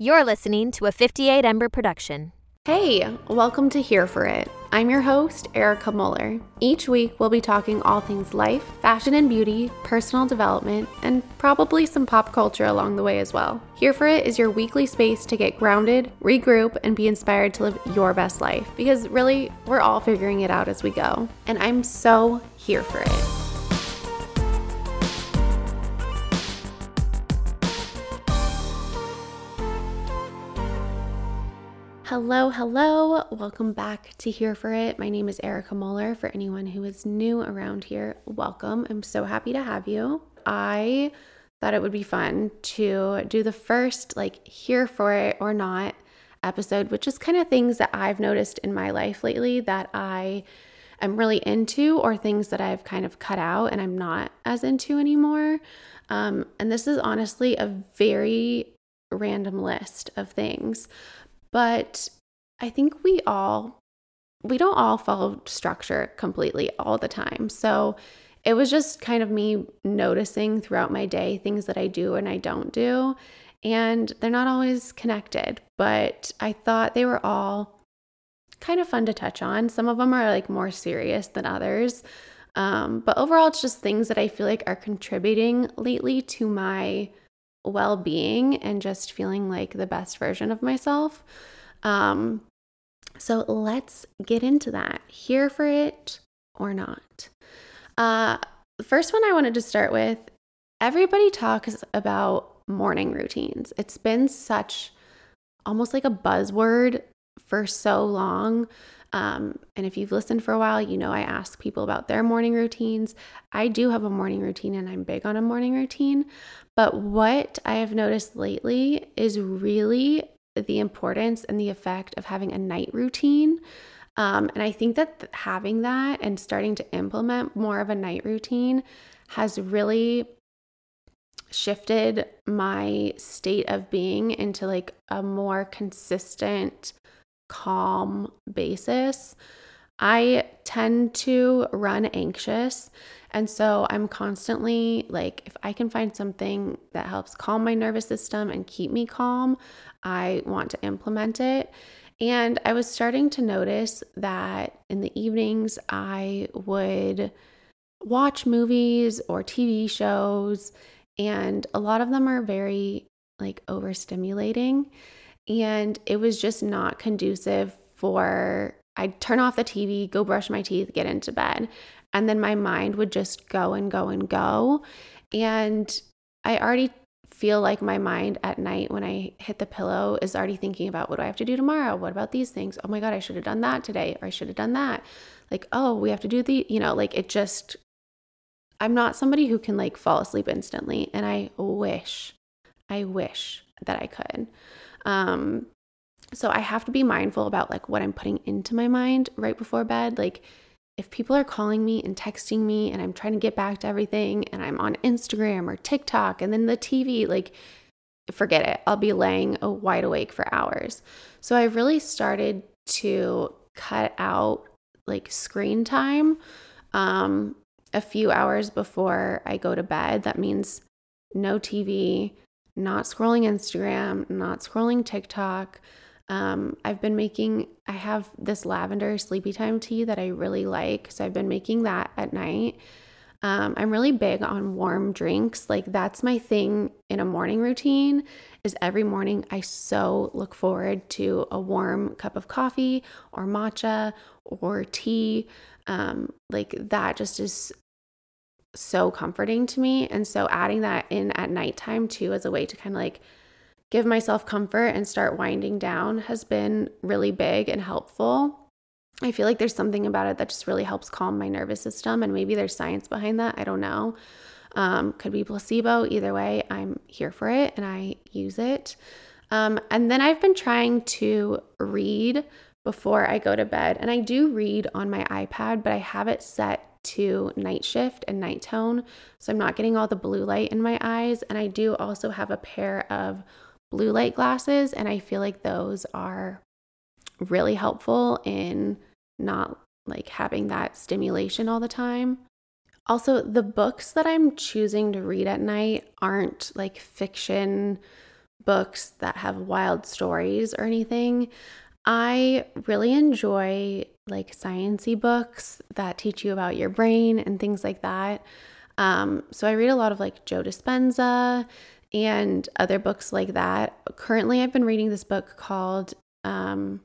You're listening to a 58 Ember production. Hey, welcome to Here for It. I'm your host, Erica Muller. Each week, we'll be talking all things life, fashion and beauty, personal development, and probably some pop culture along the way as well. Here for It is your weekly space to get grounded, regroup, and be inspired to live your best life because really, we're all figuring it out as we go. And I'm so here for it. Hello, hello. Welcome back to Here for It. My name is Erica Muller. For anyone who is new around here, welcome. I'm so happy to have you. I thought it would be fun to do the first, like, Here for It or Not episode, which is kind of things that I've noticed in my life lately that I am really into or things that I've kind of cut out and I'm not as into anymore. Um, and this is honestly a very random list of things. But I think we all we don't all follow structure completely all the time. So it was just kind of me noticing throughout my day things that I do and I don't do. And they're not always connected, but I thought they were all kind of fun to touch on. Some of them are like more serious than others. Um, but overall, it's just things that I feel like are contributing lately to my well being and just feeling like the best version of myself. Um, so let's get into that. Here for it or not. Uh, the first one I wanted to start with everybody talks about morning routines. It's been such almost like a buzzword for so long. Um, and if you've listened for a while, you know I ask people about their morning routines. I do have a morning routine and I'm big on a morning routine. But what I have noticed lately is really the importance and the effect of having a night routine. Um, and I think that having that and starting to implement more of a night routine has really shifted my state of being into like a more consistent calm basis. I tend to run anxious. And so I'm constantly like, if I can find something that helps calm my nervous system and keep me calm, I want to implement it. And I was starting to notice that in the evenings, I would watch movies or TV shows, and a lot of them are very like overstimulating. And it was just not conducive for, I'd turn off the TV, go brush my teeth, get into bed. And then my mind would just go and go and go. And I already feel like my mind at night when I hit the pillow is already thinking about what do I have to do tomorrow? What about these things? Oh my God, I should have done that today, or I should have done that. Like, oh, we have to do the, you know, like it just, I'm not somebody who can like fall asleep instantly. And I wish, I wish that I could. Um, so I have to be mindful about like what I'm putting into my mind right before bed. Like if people are calling me and texting me and I'm trying to get back to everything and I'm on Instagram or TikTok and then the TV, like forget it. I'll be laying wide awake for hours. So I've really started to cut out like screen time um, a few hours before I go to bed. That means no TV, not scrolling Instagram, not scrolling TikTok. Um, I've been making, I have this lavender sleepy time tea that I really like. So I've been making that at night. Um, I'm really big on warm drinks. Like that's my thing in a morning routine is every morning I so look forward to a warm cup of coffee or matcha or tea. Um, like that just is so comforting to me. And so adding that in at nighttime too as a way to kind of like give myself comfort and start winding down has been really big and helpful. I feel like there's something about it that just really helps calm my nervous system. And maybe there's science behind that. I don't know. Um, could be placebo. Either way, I'm here for it and I use it. Um, and then I've been trying to read before I go to bed. And I do read on my iPad, but I have it set to night shift and night tone. So I'm not getting all the blue light in my eyes. And I do also have a pair of blue light glasses. And I feel like those are really helpful in not like having that stimulation all the time. Also, the books that I'm choosing to read at night aren't like fiction books that have wild stories or anything. I really enjoy like sciency books that teach you about your brain and things like that. Um, so I read a lot of like Joe Dispenza and other books like that. Currently, I've been reading this book called um,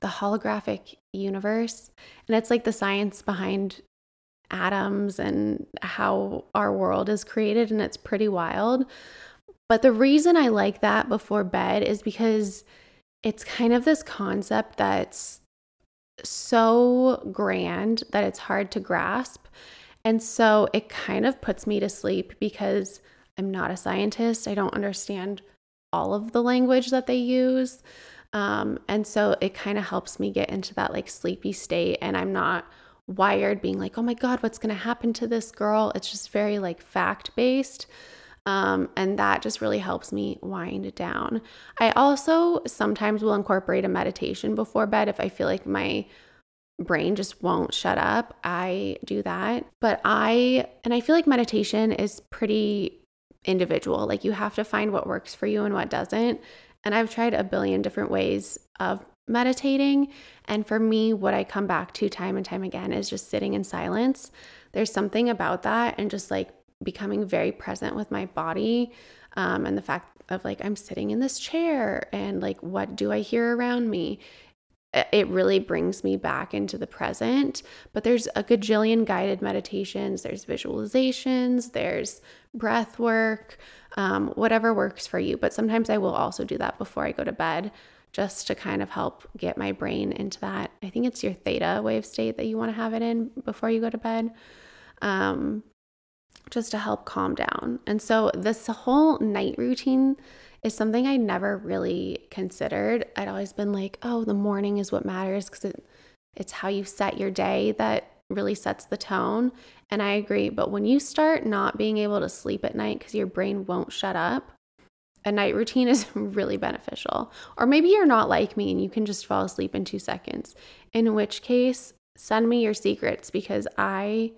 The Holographic Universe, and it's like the science behind atoms and how our world is created, and it's pretty wild. But the reason I like that before bed is because it's kind of this concept that's so grand that it's hard to grasp. And so it kind of puts me to sleep because I'm not a scientist. I don't understand all of the language that they use. Um, and so it kind of helps me get into that like sleepy state. And I'm not wired being like, oh my God, what's going to happen to this girl? It's just very like fact based. Um, and that just really helps me wind down. I also sometimes will incorporate a meditation before bed if I feel like my brain just won't shut up. I do that. But I, and I feel like meditation is pretty individual. Like you have to find what works for you and what doesn't. And I've tried a billion different ways of meditating. And for me, what I come back to time and time again is just sitting in silence. There's something about that and just like becoming very present with my body um, and the fact of like I'm sitting in this chair and like what do I hear around me it really brings me back into the present. But there's a gajillion guided meditations, there's visualizations, there's breath work, um, whatever works for you. But sometimes I will also do that before I go to bed just to kind of help get my brain into that. I think it's your theta wave state that you want to have it in before you go to bed. Um, just to help calm down. And so, this whole night routine is something I never really considered. I'd always been like, oh, the morning is what matters because it, it's how you set your day that really sets the tone. And I agree. But when you start not being able to sleep at night because your brain won't shut up, a night routine is really beneficial. Or maybe you're not like me and you can just fall asleep in two seconds, in which case, send me your secrets because I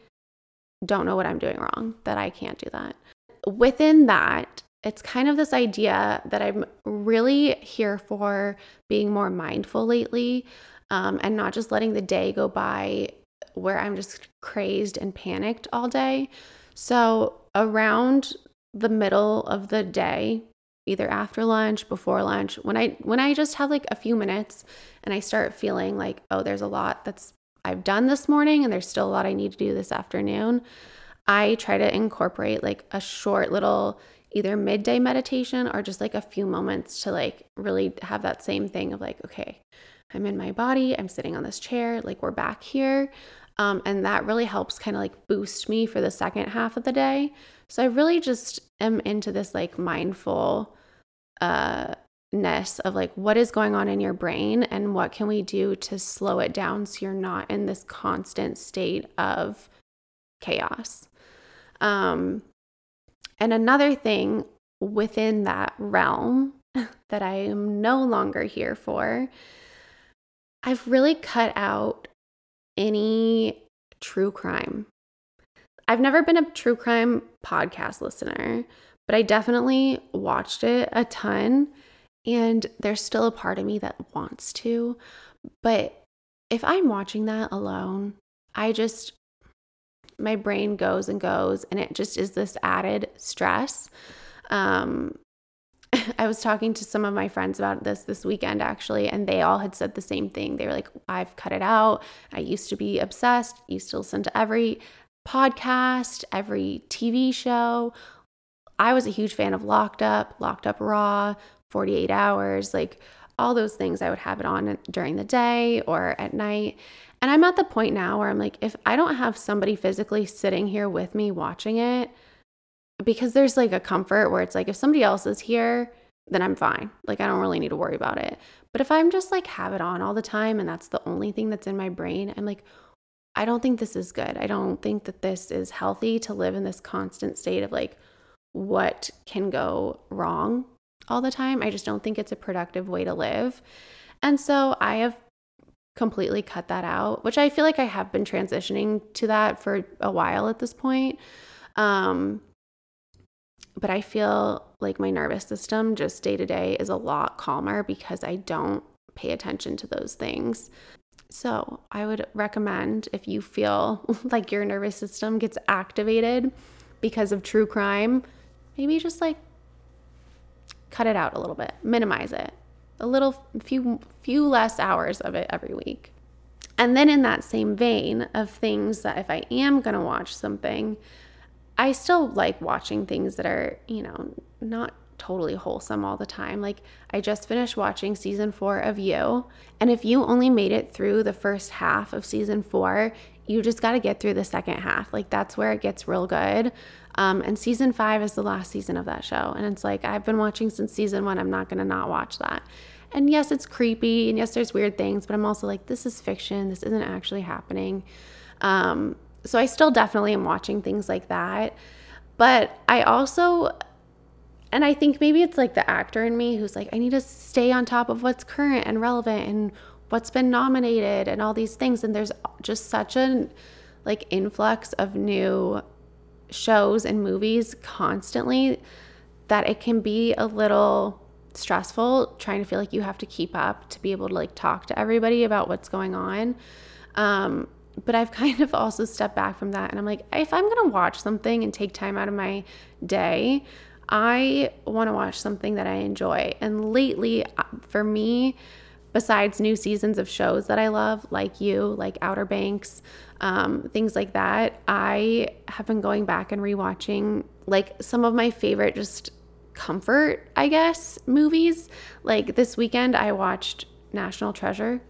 don't know what I'm doing wrong, that I can't do that. Within that, it's kind of this idea that I'm really here for being more mindful lately um, and not just letting the day go by where I'm just crazed and panicked all day. So, around the middle of the day, either after lunch, before lunch, when I when I just have like a few minutes and I start feeling like, oh, there's a lot that's I've done this morning and there's still a lot I need to do this afternoon, I try to incorporate like a short little either midday meditation or just like a few moments to like really have that same thing of like, okay, I'm in my body, I'm sitting on this chair, like we're back here. Um, and that really helps kind of like boost me for the second half of the day. So I really just am into this like mindful uh ness of like what is going on in your brain and what can we do to slow it down so you're not in this constant state of chaos. Um and another thing within that realm that I am no longer here for, I've really cut out any true crime. I've never been a true crime podcast listener, but I definitely watched it a ton. And there's still a part of me that wants to. But if I'm watching that alone, I just my brain goes and goes, and it just is this added stress. Um, I was talking to some of my friends about this this weekend actually, and they all had said the same thing. They were like, I've cut it out. I used to be obsessed, used to listen to every podcast, every TV show. I was a huge fan of Locked Up, Locked Up Raw, 48 Hours, like all those things. I would have it on during the day or at night. And I'm at the point now where I'm like, if I don't have somebody physically sitting here with me watching it, because there's like a comfort where it's like, if somebody else is here, then I'm fine. Like I don't really need to worry about it. But if I'm just like have it on all the time and that's the only thing that's in my brain, I'm like, I don't think this is good. I don't think that this is healthy to live in this constant state of like what can go wrong all the time. I just don't think it's a productive way to live. And so I have completely cut that out, which I feel like I have been transitioning to that for a while at this point. Um, but I feel like my nervous system just day to day is a lot calmer because I don't pay attention to those things. So, I would recommend if you feel like your nervous system gets activated because of true crime, maybe just like cut it out a little bit, minimize it. A little few few less hours of it every week. And then in that same vein of things that if I am going to watch something, I still like watching things that are, you know, not totally wholesome all the time. Like, I just finished watching season four of You. And if you only made it through the first half of season four, you just got to get through the second half. Like, that's where it gets real good. Um, and season five is the last season of that show. And it's like, I've been watching since season one. I'm not going to not watch that. And yes, it's creepy. And yes, there's weird things, but I'm also like, this is fiction. This isn't actually happening. Um, so I still definitely am watching things like that. But I also, and I think maybe it's like the actor in me who's like, I need to stay on top of what's current and relevant and what's been nominated and all these things. And there's just such an like influx of new shows and movies constantly that it can be a little stressful trying to feel like you have to keep up to be able to like talk to everybody about what's going on. Um, but I've kind of also stepped back from that and I'm like, if I'm going to watch something and take time out of my day, I want to watch something that I enjoy. And lately, uh, for me, besides new seasons of shows that I love, like you, like Outer Banks, um, things like that, I have been going back and rewatching like some of my favorite just comfort, I guess, movies. Like this weekend, I watched National Treasure,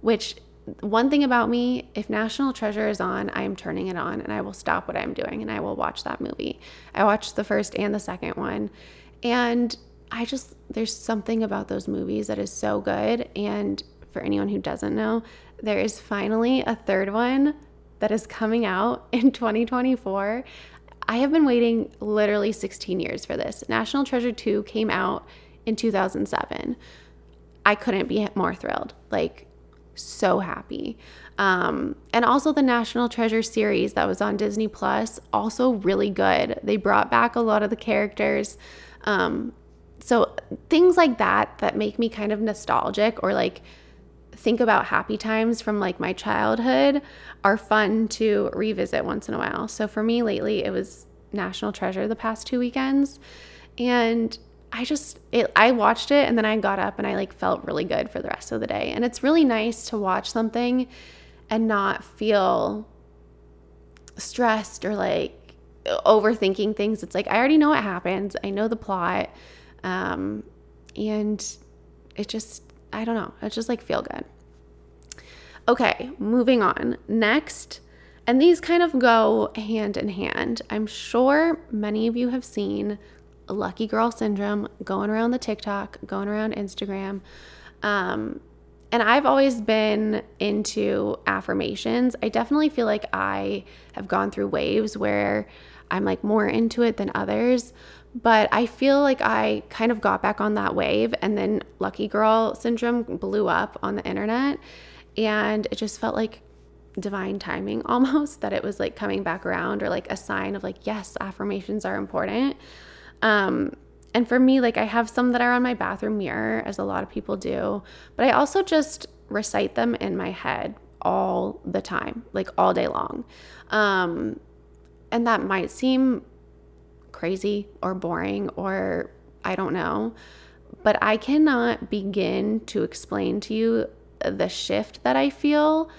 which one thing about me, if National Treasure is on, I am turning it on and I will stop what I'm doing and I will watch that movie. I watched the first and the second one. And I just, there's something about those movies that is so good. And for anyone who doesn't know, there is finally a third one that is coming out in 2024. I have been waiting literally 16 years for this. National Treasure 2 came out in 2007. I couldn't be more thrilled. Like, so happy. Um, and also the National Treasure series that was on Disney Plus, also really good. They brought back a lot of the characters. Um, so things like that that make me kind of nostalgic or like think about happy times from like my childhood are fun to revisit once in a while. So for me lately, it was National Treasure the past two weekends. And I just it, I watched it and then I got up and I like felt really good for the rest of the day. And it's really nice to watch something and not feel stressed or like overthinking things. It's like I already know what happens. I know the plot. Um, and it just I don't know. It just like feel good. Okay, moving on. Next, and these kind of go hand in hand. I'm sure many of you have seen lucky girl syndrome going around the TikTok, going around Instagram. Um, and I've always been into affirmations. I definitely feel like I have gone through waves where I'm like more into it than others. But I feel like I kind of got back on that wave, and then lucky girl syndrome blew up on the internet. And it just felt like divine timing almost that it was like coming back around or like a sign of like, yes, affirmations are important. Um, and for me, like I have some that are on my bathroom mirror, as a lot of people do, but I also just recite them in my head all the time, like all day long. Um, and that might seem crazy or boring or I don't know, but I cannot begin to explain to you the shift that I feel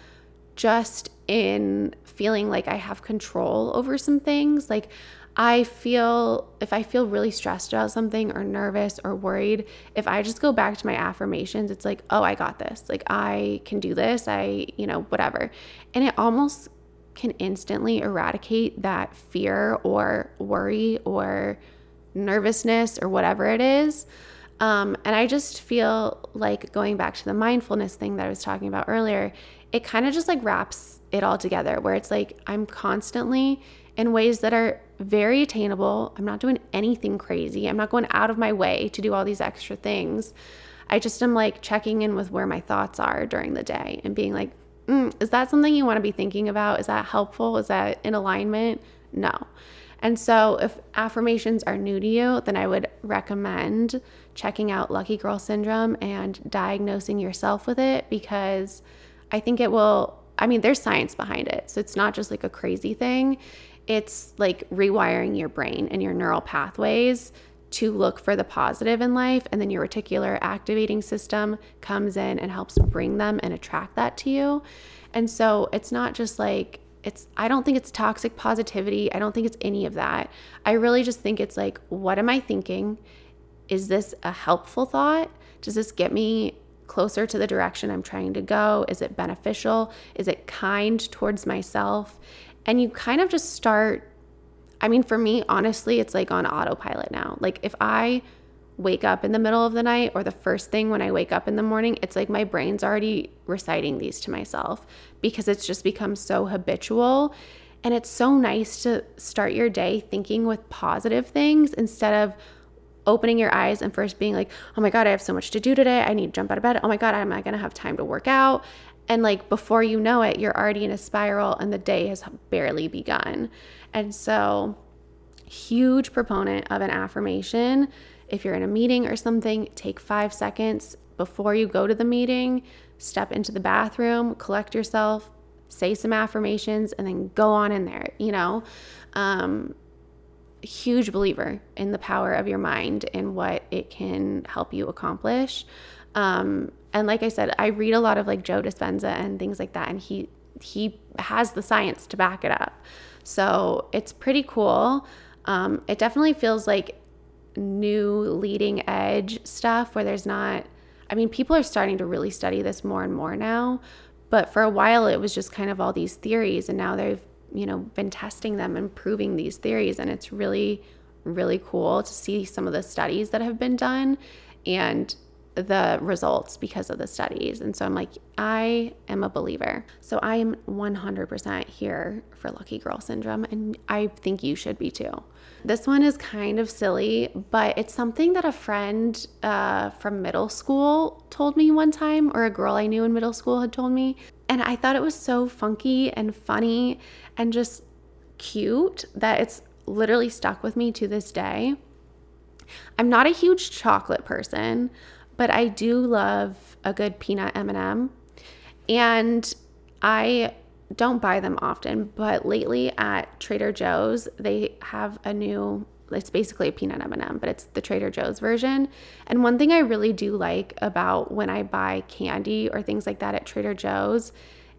just in feeling like I have control over some things. Like, I feel if I feel really stressed about something or nervous or worried, if I just go back to my affirmations, it's like, oh, I got this. Like, I can do this. I, you know, whatever. And it almost can instantly eradicate that fear or worry or nervousness or whatever it is. Um, and I just feel like going back to the mindfulness thing that I was talking about earlier, it kind of just like wraps it all together where it's like I'm constantly in ways that are very attainable. I'm not doing anything crazy. I'm not going out of my way to do all these extra things. I just am like checking in with where my thoughts are during the day and being like, mm, is that something you want to be thinking about? Is that helpful? Is that in alignment? No. And so, if affirmations are new to you, then I would recommend checking out Lucky Girl Syndrome and diagnosing yourself with it because I think it will. I mean, there's science behind it. So, it's not just like a crazy thing, it's like rewiring your brain and your neural pathways to look for the positive in life. And then your reticular activating system comes in and helps bring them and attract that to you. And so, it's not just like, it's I don't think it's toxic positivity. I don't think it's any of that. I really just think it's like what am I thinking? Is this a helpful thought? Does this get me closer to the direction I'm trying to go? Is it beneficial? Is it kind towards myself? And you kind of just start I mean for me honestly it's like on autopilot now. Like if I wake up in the middle of the night or the first thing when I wake up in the morning, it's like my brain's already reciting these to myself because it's just become so habitual. And it's so nice to start your day thinking with positive things instead of opening your eyes and first being like, oh my God, I have so much to do today. I need to jump out of bed. Oh my God, am I going to have time to work out? And like before you know it, you're already in a spiral and the day has barely begun. And so, huge proponent of an affirmation if you're in a meeting or something, take five seconds before you go to the meeting, step into the bathroom, collect yourself, say some affirmations, and then go on in there, you know? Um, huge believer in the power of your mind and what it can help you accomplish. Um, and like I said, I read a lot of like Joe Dispenza and things like that, and he he has the science to back it up. So it's pretty cool. Um, it definitely feels like new leading edge stuff where there's not I mean people are starting to really study this more and more now, but for a while it was just kind of all these theories and now they've, you know, been testing them and proving these theories and it's really really cool to see some of the studies that have been done and the results because of the studies. And so I'm like, I am a believer. So I am 100% here for Lucky Girl Syndrome, and I think you should be too. This one is kind of silly, but it's something that a friend uh, from middle school told me one time, or a girl I knew in middle school had told me. And I thought it was so funky and funny and just cute that it's literally stuck with me to this day. I'm not a huge chocolate person, but I do love a good peanut M&M. And I don't buy them often, but lately at Trader Joe's, they have a new it's basically a peanut M&M, but it's the Trader Joe's version. And one thing I really do like about when I buy candy or things like that at Trader Joe's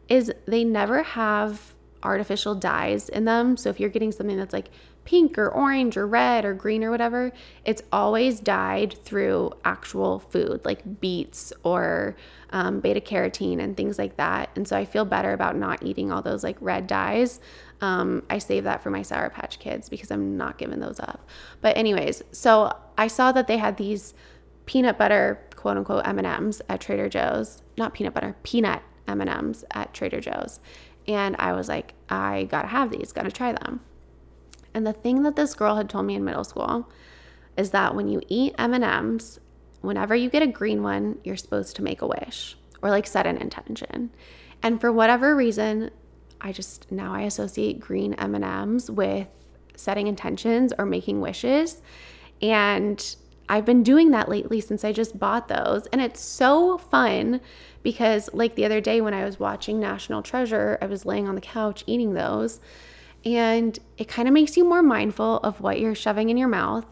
is they never have artificial dyes in them. So if you're getting something that's like pink or orange or red or green or whatever, it's always dyed through actual food like beets or um, beta carotene and things like that. And so I feel better about not eating all those like red dyes. Um, I save that for my Sour Patch Kids because I'm not giving those up. But anyways, so I saw that they had these peanut butter quote unquote M&Ms at Trader Joe's. Not peanut butter, peanut M&Ms at Trader Joe's. And I was like, I gotta have these, gotta try them. And the thing that this girl had told me in middle school is that when you eat M&Ms, whenever you get a green one, you're supposed to make a wish or like set an intention. And for whatever reason, I just now I associate green M&Ms with setting intentions or making wishes. And I've been doing that lately since I just bought those. And it's so fun because, like the other day when I was watching National Treasure, I was laying on the couch eating those. And it kind of makes you more mindful of what you're shoving in your mouth.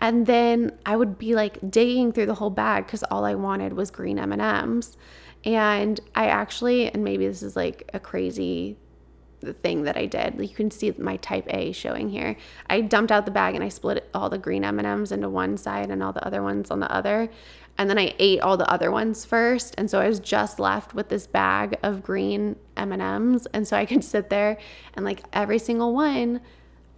And then I would be like digging through the whole bag because all I wanted was green M&Ms. And I actually, and maybe this is like a crazy thing that I did. You can see my type A showing here. I dumped out the bag and I split all the green M&Ms into one side and all the other ones on the other and then I ate all the other ones first and so I was just left with this bag of green M&Ms and so I could sit there and like every single one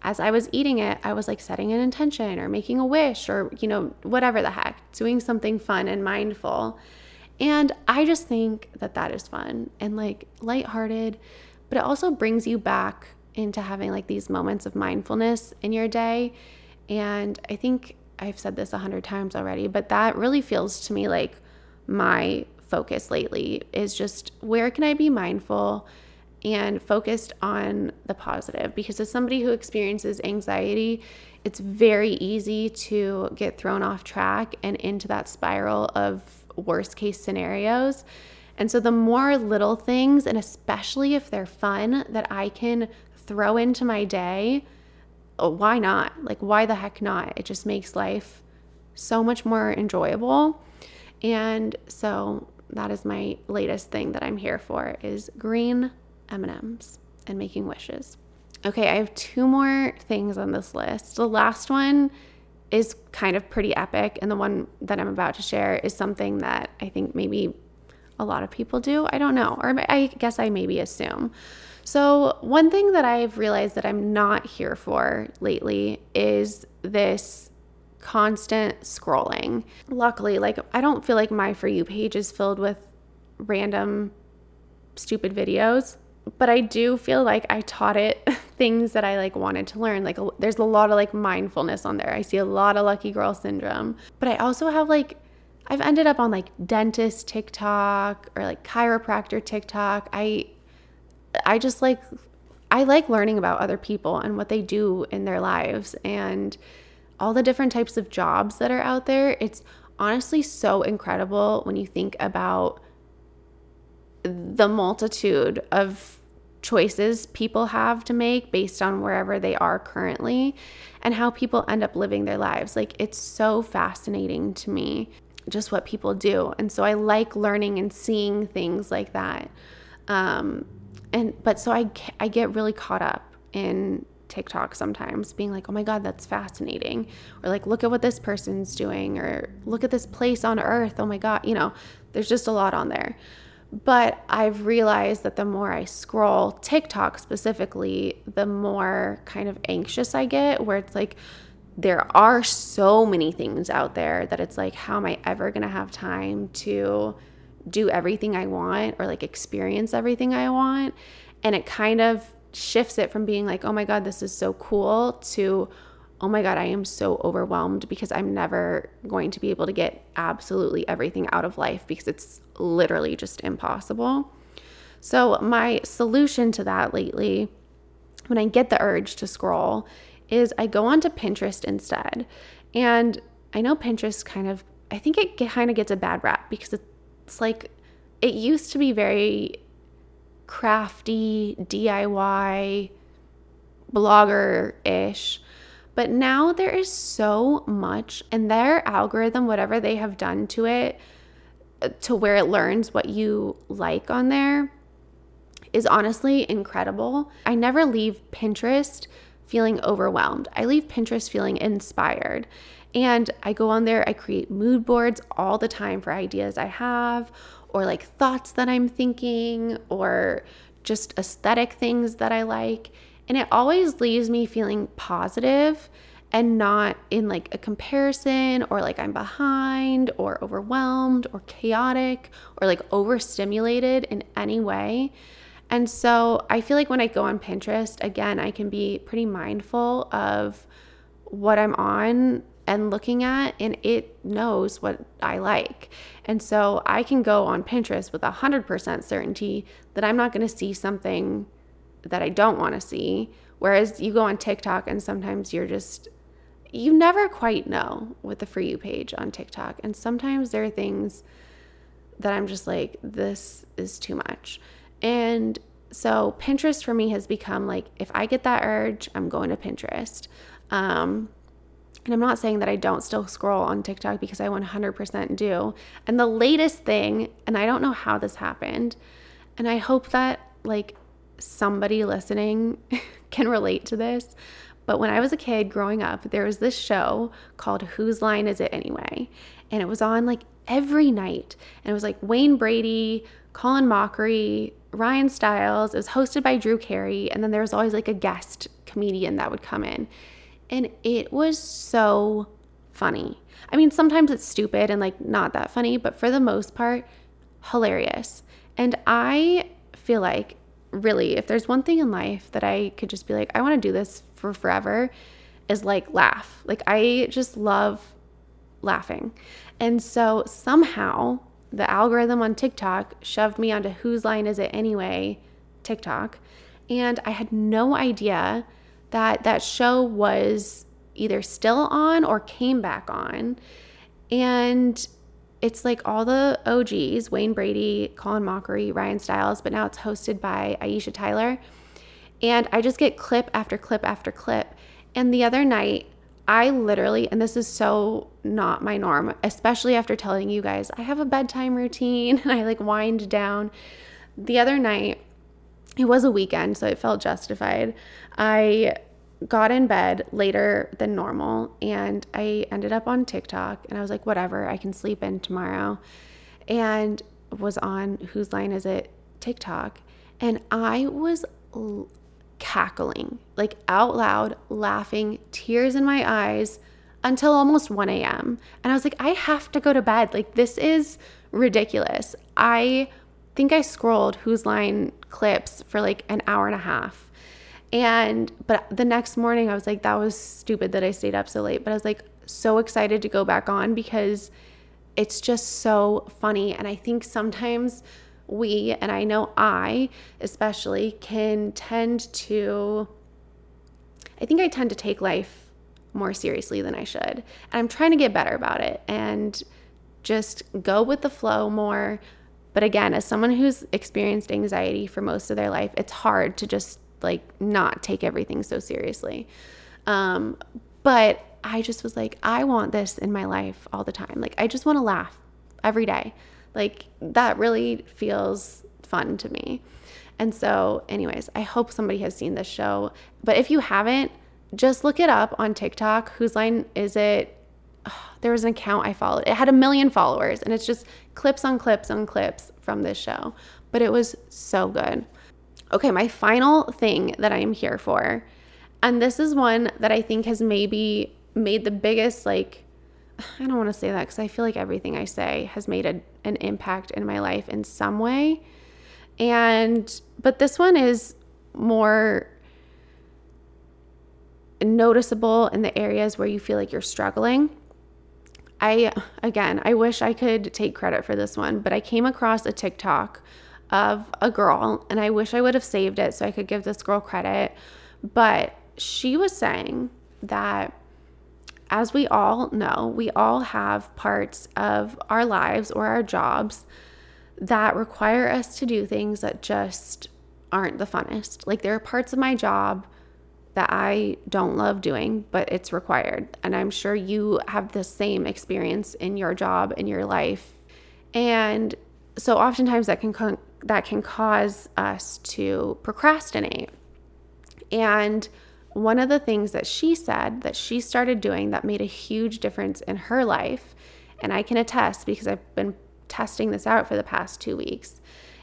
as I was eating it, I was like setting an intention or making a wish or, you know, whatever the heck, doing something fun and mindful. And I just think that that is fun and like lighthearted, but it also brings you back into having like these moments of mindfulness in your day. And I think I've said this a hundred times already, but that really feels to me like my focus lately is just where can I be mindful and focused on the positive? Because as somebody who experiences anxiety, it's very easy to get thrown off track and into that spiral of worst case scenarios. And so, the more little things, and especially if they're fun, that I can throw into my day, oh, why not? Like, why the heck not? It just makes life so much more enjoyable. And so, that is my latest thing that I'm here for is green M&Ms and making wishes. Okay, I have two more things on this list. The last one is kind of pretty epic and the one that I'm about to share is something that I think maybe a lot of people do. I don't know, or I guess I maybe assume. So, one thing that I've realized that I'm not here for lately is this constant scrolling. Luckily, like I don't feel like my For You page is filled with random stupid videos, but I do feel like I taught it things that I like wanted to learn. Like there's a lot of like mindfulness on there. I see a lot of lucky girl syndrome, but I also have like I've ended up on like dentist TikTok or like chiropractor TikTok. I I just like I like learning about other people and what they do in their lives and all the different types of jobs that are out there. It's honestly so incredible when you think about the multitude of choices people have to make based on wherever they are currently and how people end up living their lives. Like, it's so fascinating to me just what people do. And so I like learning and seeing things like that. Um, and but so I I get really caught up in TikTok sometimes, being like, oh my God, that's fascinating. Or like, look at what this person's doing, or look at this place on earth. Oh my God, you know, there's just a lot on there. But I've realized that the more I scroll TikTok specifically, the more kind of anxious I get, where it's like, there are so many things out there that it's like, how am I ever going to have time to do everything I want or like experience everything I want? And it kind of shifts it from being like, oh my God, this is so cool to, oh my God, I am so overwhelmed because I'm never going to be able to get absolutely everything out of life because it's literally just impossible. So, my solution to that lately, when I get the urge to scroll, is I go onto Pinterest instead. And I know Pinterest kind of, I think it kind of gets a bad rap because it's like, it used to be very crafty, DIY, blogger ish. But now there is so much, and their algorithm, whatever they have done to it, uh, to where it learns what you like on there, is honestly incredible. I never leave Pinterest feeling overwhelmed. I leave Pinterest feeling inspired. And I go on there, I create mood boards all the time for ideas I have or like thoughts that I'm thinking or just aesthetic things that I like. And it always leaves me feeling positive and not in like a comparison or like I'm behind or overwhelmed or chaotic or like overstimulated in any way. And so I feel like when I go on Pinterest, again, I can be pretty mindful of what I'm on and looking at, and it knows what I like. And so I can go on Pinterest with 100% certainty that I'm not going to see something that I don't want to see. Whereas you go on TikTok and sometimes you're just, you never quite know with the For You page on TikTok. And sometimes there are things that I'm just like, this is too much. And so Pinterest for me has become like, if I get that urge, I'm going to Pinterest. Um, and I'm not saying that I don't still scroll on TikTok because I 100% do. And the latest thing, and I don't know how this happened, and I hope that like somebody listening can relate to this. But when I was a kid growing up, there was this show called Whose Line Is It Anyway? And it was on like every night. And it was like Wayne Brady, Colin Mochrie, Ryan Stiles. It was hosted by Drew Carey. And then there was always like a guest comedian that would come in. And it was so funny. I mean, sometimes it's stupid and like not that funny, but for the most part, hilarious. And I feel like really, if there's one thing in life that I could just be like, I want to do this for forever, is like laugh. Like, I just love laughing. And so somehow the algorithm on TikTok shoved me onto Whose Line Is It Anyway TikTok. And I had no idea that that show was either still on or came back on. And it's like all the OGs Wayne Brady, Colin Mochrie, Ryan Stiles, but now it's hosted by Aisha Tyler. And I just get clip after clip after clip. And the other night, I literally, and this is so not my norm, especially after telling you guys I have a bedtime routine and I like wind down. The other night, it was a weekend, so it felt justified. I got in bed later than normal and I ended up on TikTok and I was like, whatever, I can sleep in tomorrow. And was on Whose Line Is It TikTok. And I was l- cackling, like out loud, laughing, tears in my eyes until almost 1 a.m. And I was like, I have to go to bed. Like, this is ridiculous. I think I scrolled Whose Line clips for like an hour and a half and but the next morning I was like that was stupid that I stayed up so late, but I was like so excited to go back on because it's just so funny and I think sometimes we and I know I especially can tend to I think I tend to take life more seriously than I should. And I'm trying to get better about it and just go with the flow more. But again, as someone who's experienced anxiety for most of their life, it's hard to just like not take everything so seriously. Um, but I just was like, I want this in my life all the time. Like, I just want to laugh every day. Like, that really feels fun to me. And so, anyways, I hope somebody has seen this show. But if you haven't, just look it up on TikTok. Whose line is it? Oh, there was an account I followed. It had a million followers, and it's just clips on clips on clips from this show. But it was so good. Okay, my final thing that I am here for, and this is one that I think has maybe made the biggest, like, I don't want to say that because I feel like everything I say has made a, an impact in my life in some way. And, but this one is more noticeable in the areas where you feel like you're struggling. I, again, I wish I could take credit for this one, but I came across a TikTok of a girl, and I wish I would have saved it so I could give this girl credit. But she was saying that as we all know, we all have parts of our lives or our jobs that require us to do things that just aren't the funnest. Like there are parts of my job that I don't love doing, but it's required. And I'm sure you have the same experience in your job, in your life. And so oftentimes that can that can cause us to procrastinate. And one of the things that she said that she started doing that made a huge difference in her life, and I can attest because I've been testing this out for the past two weeks,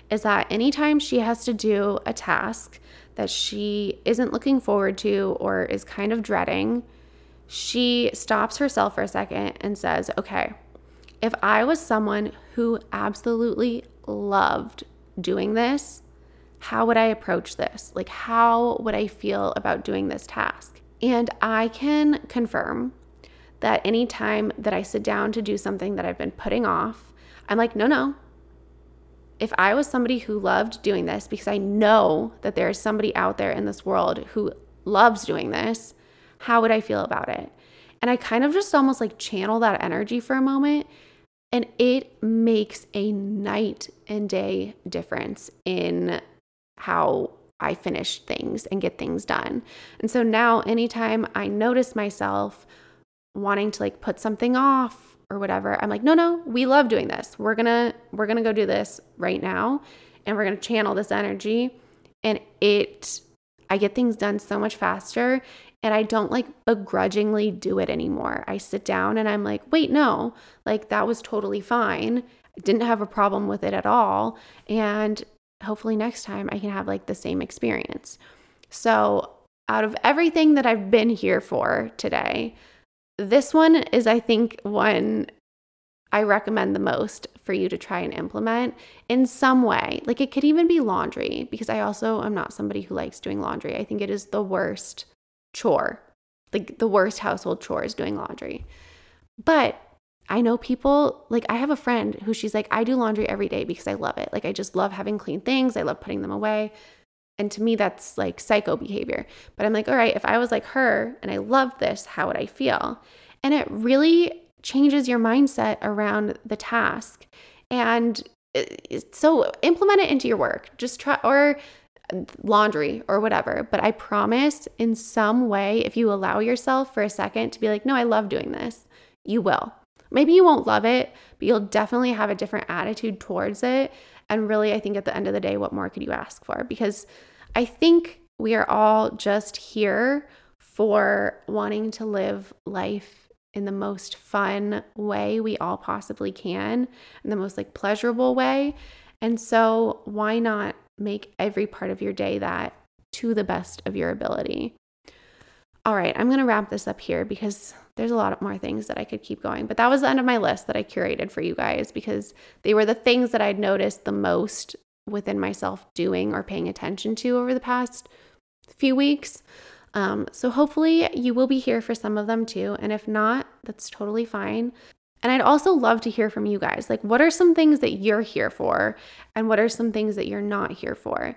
is that anytime she has to do a task that she isn't looking forward to or is kind of dreading, she stops herself for a second and says, Okay, if I was someone who absolutely loved doing this, how would I approach this? Like, how would I feel about doing this task? And I can confirm that anytime that I sit down to do something that I've been putting off, I'm like, no, no. If I was somebody who loved doing this, because I know that there is somebody out there in this world who loves doing this, how would I feel about it? And I kind of just almost like channel that energy for a moment and it makes a night and day difference in how I finish things and get things done. And so now, anytime I notice myself wanting to like put something off or whatever, I'm like, no, no, we love doing this. We're gonna, we're gonna go do this right now and we're gonna channel this energy. And it, I get things done so much faster and I don't like begrudgingly do it anymore. I sit down and I'm like, wait, no, like that was totally fine. I didn't have a problem with it at all. And hopefully next time I can have like the same experience. So out of everything that I've been here for today, this one is, I think, one I recommend the most for you to try and implement in some way. Like it could even be laundry, because I also am not somebody who likes doing laundry. I think it is the worst chore, like the worst household chore is doing laundry. But I know people, like I have a friend who she's like, I do laundry every day because I love it. Like I just love having clean things, I love putting them away. And to me, that's like psycho behavior. But I'm like, all right, if I was like her and I loved this, how would I feel? And it really changes your mindset around the task. And eh, so implement it into your work. Just try, or laundry or whatever. But I promise in some way, if you allow yourself for a second to be like, no, I love doing this, you will. Maybe you won't love it, but you'll definitely have a different attitude towards it. And really, I think at the end of the day, what more could you ask for? Because I think we are all just here for wanting to live life in the most fun way we all possibly can, in the most like pleasurable way. And so, why not make every part of your day that to the best of your ability? All right, I'm going to wrap this up here because there's a lot more things that I could keep going. But that was the end of my list that I curated for you guys because they were the things that I'd noticed the most within myself doing or paying attention to over the past few weeks. Um, so hopefully you will be here for some of them too. And if not, that's totally fine. And I'd also love to hear from you guys. Like, what are some things that you're here for? And what are some things that you're not here for?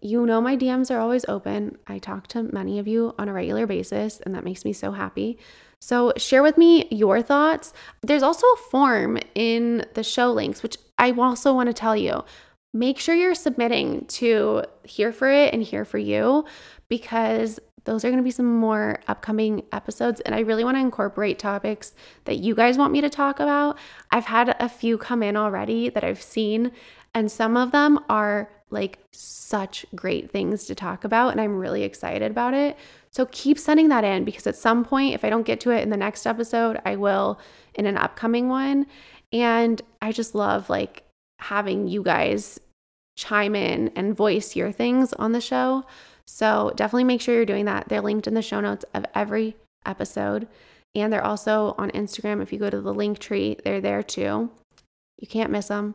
You know, my DMs are always open. I talk to many of you on a regular basis, and that makes me so happy. So, share with me your thoughts. There's also a form in the show links, which I also want to tell you make sure you're submitting to Here for It and Here for You because those are going to be some more upcoming episodes. And I really want to incorporate topics that you guys want me to talk about. I've had a few come in already that I've seen, and some of them are like such great things to talk about. And I'm really excited about it. So keep sending that in because at some point, if I don't get to it in the next episode, I will in an upcoming one. And I just love like having you guys chime in and voice your things on the show. So definitely make sure you're doing that. They're linked in the show notes of every episode. And they're also on Instagram. If you go to the link tree, they're there too. You can't miss them.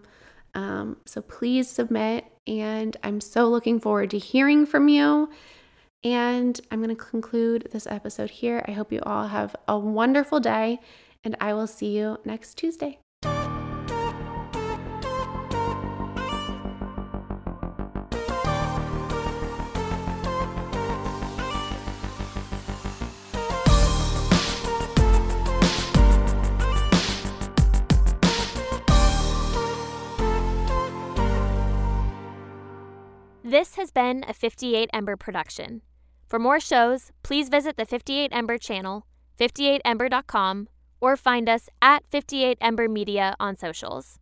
Um, so please submit. And I'm so looking forward to hearing from you. And I'm going to conclude this episode here. I hope you all have a wonderful day, and I will see you next Tuesday. This has been a 58 Ember production. For more shows, please visit the 58 Ember channel, 58ember.com, or find us at 58 Ember Media on socials.